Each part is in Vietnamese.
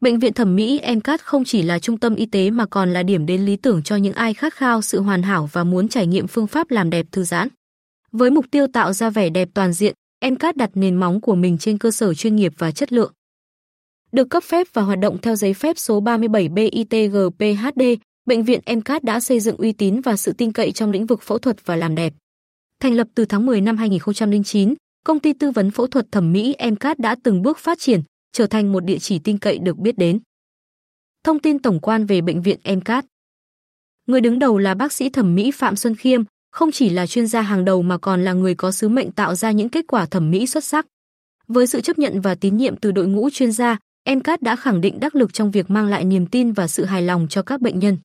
Bệnh viện thẩm mỹ MCAT không chỉ là trung tâm y tế mà còn là điểm đến lý tưởng cho những ai khát khao sự hoàn hảo và muốn trải nghiệm phương pháp làm đẹp thư giãn. Với mục tiêu tạo ra vẻ đẹp toàn diện, MCAT đặt nền móng của mình trên cơ sở chuyên nghiệp và chất lượng. Được cấp phép và hoạt động theo giấy phép số 37 BITGPHD, bệnh viện MCAT đã xây dựng uy tín và sự tin cậy trong lĩnh vực phẫu thuật và làm đẹp. Thành lập từ tháng 10 năm 2009, công ty tư vấn phẫu thuật thẩm mỹ MCAT đã từng bước phát triển, trở thành một địa chỉ tin cậy được biết đến. Thông tin tổng quan về bệnh viện MCAT. Người đứng đầu là bác sĩ thẩm mỹ Phạm Xuân Khiêm, không chỉ là chuyên gia hàng đầu mà còn là người có sứ mệnh tạo ra những kết quả thẩm mỹ xuất sắc. Với sự chấp nhận và tín nhiệm từ đội ngũ chuyên gia, MCAT đã khẳng định đắc lực trong việc mang lại niềm tin và sự hài lòng cho các bệnh nhân.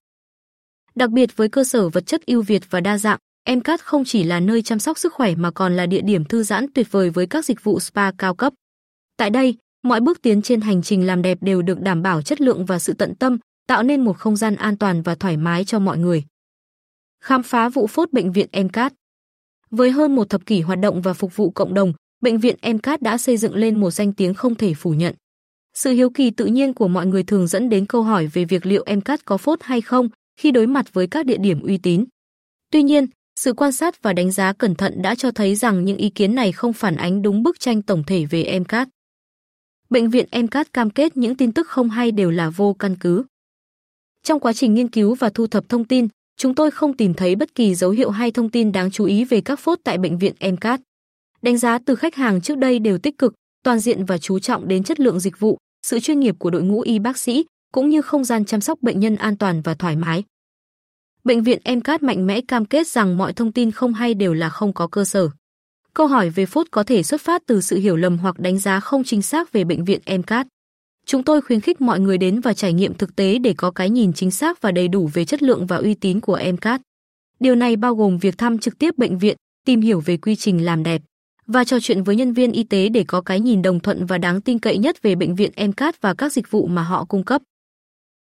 Đặc biệt với cơ sở vật chất ưu việt và đa dạng, MCAT không chỉ là nơi chăm sóc sức khỏe mà còn là địa điểm thư giãn tuyệt vời với các dịch vụ spa cao cấp. Tại đây, mọi bước tiến trên hành trình làm đẹp đều được đảm bảo chất lượng và sự tận tâm, tạo nên một không gian an toàn và thoải mái cho mọi người. Khám phá vụ phốt bệnh viện MCAT Với hơn một thập kỷ hoạt động và phục vụ cộng đồng, bệnh viện MCAT đã xây dựng lên một danh tiếng không thể phủ nhận. Sự hiếu kỳ tự nhiên của mọi người thường dẫn đến câu hỏi về việc liệu MCAT có phốt hay không khi đối mặt với các địa điểm uy tín. Tuy nhiên, sự quan sát và đánh giá cẩn thận đã cho thấy rằng những ý kiến này không phản ánh đúng bức tranh tổng thể về MCAT. Bệnh viện MCAT cam kết những tin tức không hay đều là vô căn cứ. Trong quá trình nghiên cứu và thu thập thông tin, chúng tôi không tìm thấy bất kỳ dấu hiệu hay thông tin đáng chú ý về các phốt tại bệnh viện MCAT. Đánh giá từ khách hàng trước đây đều tích cực, toàn diện và chú trọng đến chất lượng dịch vụ, sự chuyên nghiệp của đội ngũ y bác sĩ, cũng như không gian chăm sóc bệnh nhân an toàn và thoải mái. Bệnh viện MCAT mạnh mẽ cam kết rằng mọi thông tin không hay đều là không có cơ sở. Câu hỏi về phốt có thể xuất phát từ sự hiểu lầm hoặc đánh giá không chính xác về bệnh viện MCAT. Chúng tôi khuyến khích mọi người đến và trải nghiệm thực tế để có cái nhìn chính xác và đầy đủ về chất lượng và uy tín của MCAT. Điều này bao gồm việc thăm trực tiếp bệnh viện, tìm hiểu về quy trình làm đẹp và trò chuyện với nhân viên y tế để có cái nhìn đồng thuận và đáng tin cậy nhất về bệnh viện MCAT và các dịch vụ mà họ cung cấp.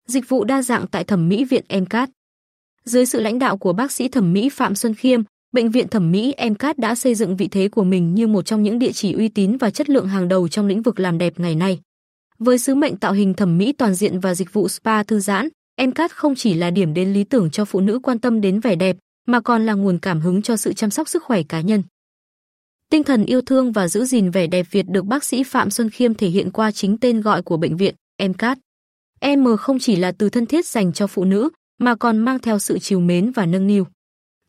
Dịch vụ đa dạng tại thẩm mỹ viện MCAT. Dưới sự lãnh đạo của bác sĩ thẩm mỹ Phạm Xuân Khiêm, bệnh viện thẩm mỹ MCAT đã xây dựng vị thế của mình như một trong những địa chỉ uy tín và chất lượng hàng đầu trong lĩnh vực làm đẹp ngày nay. Với sứ mệnh tạo hình thẩm mỹ toàn diện và dịch vụ spa thư giãn, MCAT không chỉ là điểm đến lý tưởng cho phụ nữ quan tâm đến vẻ đẹp, mà còn là nguồn cảm hứng cho sự chăm sóc sức khỏe cá nhân. Tinh thần yêu thương và giữ gìn vẻ đẹp Việt được bác sĩ Phạm Xuân Khiêm thể hiện qua chính tên gọi của bệnh viện, MCAT. M không chỉ là từ thân thiết dành cho phụ nữ, mà còn mang theo sự chiều mến và nâng niu.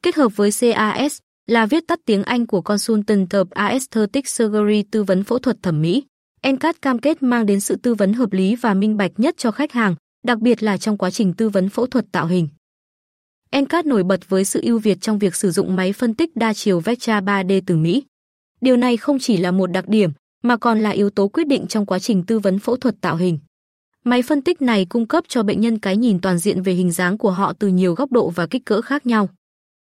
Kết hợp với CAS là viết tắt tiếng Anh của Consultant of Aesthetic Surgery tư vấn phẫu thuật thẩm mỹ. NCAT cam kết mang đến sự tư vấn hợp lý và minh bạch nhất cho khách hàng, đặc biệt là trong quá trình tư vấn phẫu thuật tạo hình. NCAT nổi bật với sự ưu việt trong việc sử dụng máy phân tích đa chiều Vectra 3D từ Mỹ. Điều này không chỉ là một đặc điểm, mà còn là yếu tố quyết định trong quá trình tư vấn phẫu thuật tạo hình. Máy phân tích này cung cấp cho bệnh nhân cái nhìn toàn diện về hình dáng của họ từ nhiều góc độ và kích cỡ khác nhau.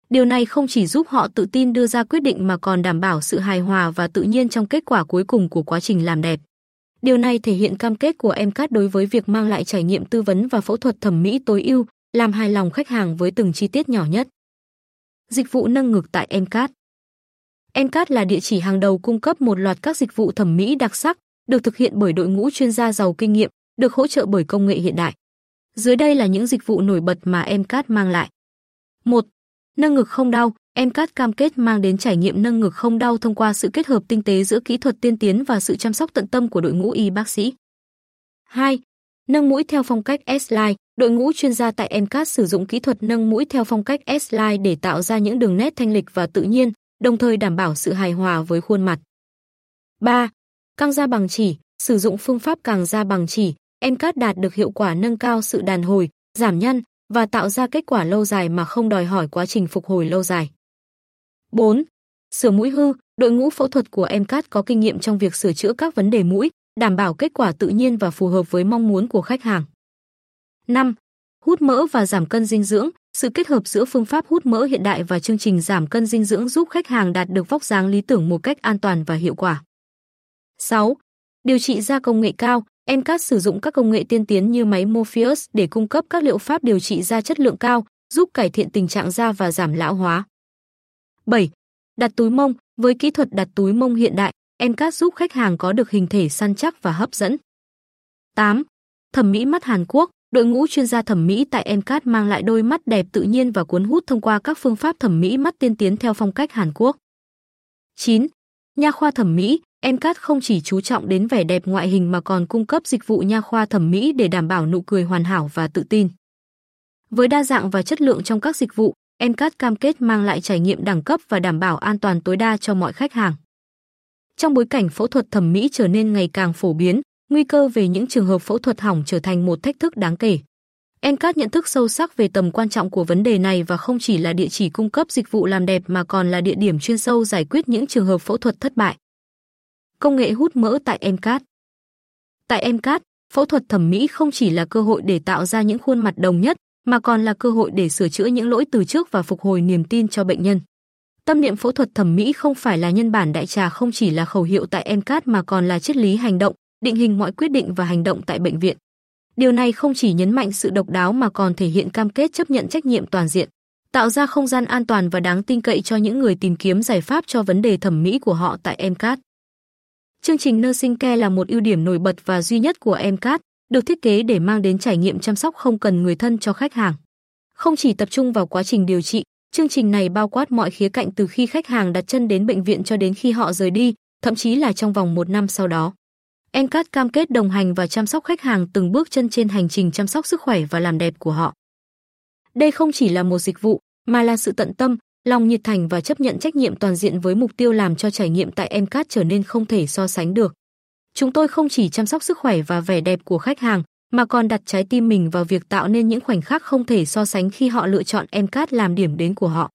Điều này không chỉ giúp họ tự tin đưa ra quyết định mà còn đảm bảo sự hài hòa và tự nhiên trong kết quả cuối cùng của quá trình làm đẹp. Điều này thể hiện cam kết của MCAT đối với việc mang lại trải nghiệm tư vấn và phẫu thuật thẩm mỹ tối ưu, làm hài lòng khách hàng với từng chi tiết nhỏ nhất. Dịch vụ nâng ngực tại MCAT MCAT là địa chỉ hàng đầu cung cấp một loạt các dịch vụ thẩm mỹ đặc sắc, được thực hiện bởi đội ngũ chuyên gia giàu kinh nghiệm, được hỗ trợ bởi công nghệ hiện đại. Dưới đây là những dịch vụ nổi bật mà MCAT mang lại. 1. Nâng ngực không đau, MCAT cam kết mang đến trải nghiệm nâng ngực không đau thông qua sự kết hợp tinh tế giữa kỹ thuật tiên tiến và sự chăm sóc tận tâm của đội ngũ y bác sĩ. 2. Nâng mũi theo phong cách S-line, đội ngũ chuyên gia tại MCAT sử dụng kỹ thuật nâng mũi theo phong cách S-line để tạo ra những đường nét thanh lịch và tự nhiên, đồng thời đảm bảo sự hài hòa với khuôn mặt. 3. Căng da bằng chỉ, sử dụng phương pháp càng da bằng chỉ, MCAT đạt được hiệu quả nâng cao sự đàn hồi, giảm nhăn và tạo ra kết quả lâu dài mà không đòi hỏi quá trình phục hồi lâu dài. 4. Sửa mũi hư, đội ngũ phẫu thuật của MCAT có kinh nghiệm trong việc sửa chữa các vấn đề mũi, đảm bảo kết quả tự nhiên và phù hợp với mong muốn của khách hàng. 5. Hút mỡ và giảm cân dinh dưỡng, sự kết hợp giữa phương pháp hút mỡ hiện đại và chương trình giảm cân dinh dưỡng giúp khách hàng đạt được vóc dáng lý tưởng một cách an toàn và hiệu quả. 6. Điều trị da công nghệ cao, NCAT sử dụng các công nghệ tiên tiến như máy Morpheus để cung cấp các liệu pháp điều trị da chất lượng cao, giúp cải thiện tình trạng da và giảm lão hóa. 7. Đặt túi mông, với kỹ thuật đặt túi mông hiện đại, NCAT giúp khách hàng có được hình thể săn chắc và hấp dẫn. 8. thẩm mỹ mắt Hàn Quốc, đội ngũ chuyên gia thẩm mỹ tại MCAT mang lại đôi mắt đẹp tự nhiên và cuốn hút thông qua các phương pháp thẩm mỹ mắt tiên tiến theo phong cách Hàn Quốc. 9. Nha khoa thẩm mỹ, MCAT không chỉ chú trọng đến vẻ đẹp ngoại hình mà còn cung cấp dịch vụ nha khoa thẩm mỹ để đảm bảo nụ cười hoàn hảo và tự tin. Với đa dạng và chất lượng trong các dịch vụ, MCAT cam kết mang lại trải nghiệm đẳng cấp và đảm bảo an toàn tối đa cho mọi khách hàng. Trong bối cảnh phẫu thuật thẩm mỹ trở nên ngày càng phổ biến, nguy cơ về những trường hợp phẫu thuật hỏng trở thành một thách thức đáng kể. Encat nhận thức sâu sắc về tầm quan trọng của vấn đề này và không chỉ là địa chỉ cung cấp dịch vụ làm đẹp mà còn là địa điểm chuyên sâu giải quyết những trường hợp phẫu thuật thất bại. Công nghệ hút mỡ tại MCAT. Tại MCAT, phẫu thuật thẩm mỹ không chỉ là cơ hội để tạo ra những khuôn mặt đồng nhất, mà còn là cơ hội để sửa chữa những lỗi từ trước và phục hồi niềm tin cho bệnh nhân. Tâm niệm phẫu thuật thẩm mỹ không phải là nhân bản đại trà không chỉ là khẩu hiệu tại MCAT mà còn là triết lý hành động, định hình mọi quyết định và hành động tại bệnh viện. Điều này không chỉ nhấn mạnh sự độc đáo mà còn thể hiện cam kết chấp nhận trách nhiệm toàn diện, tạo ra không gian an toàn và đáng tin cậy cho những người tìm kiếm giải pháp cho vấn đề thẩm mỹ của họ tại MCAT. Chương trình Nursing Care là một ưu điểm nổi bật và duy nhất của MCAT, được thiết kế để mang đến trải nghiệm chăm sóc không cần người thân cho khách hàng. Không chỉ tập trung vào quá trình điều trị, chương trình này bao quát mọi khía cạnh từ khi khách hàng đặt chân đến bệnh viện cho đến khi họ rời đi, thậm chí là trong vòng một năm sau đó. MCAT cam kết đồng hành và chăm sóc khách hàng từng bước chân trên hành trình chăm sóc sức khỏe và làm đẹp của họ. Đây không chỉ là một dịch vụ, mà là sự tận tâm, lòng nhiệt thành và chấp nhận trách nhiệm toàn diện với mục tiêu làm cho trải nghiệm tại MCAT trở nên không thể so sánh được. Chúng tôi không chỉ chăm sóc sức khỏe và vẻ đẹp của khách hàng, mà còn đặt trái tim mình vào việc tạo nên những khoảnh khắc không thể so sánh khi họ lựa chọn MCAT làm điểm đến của họ.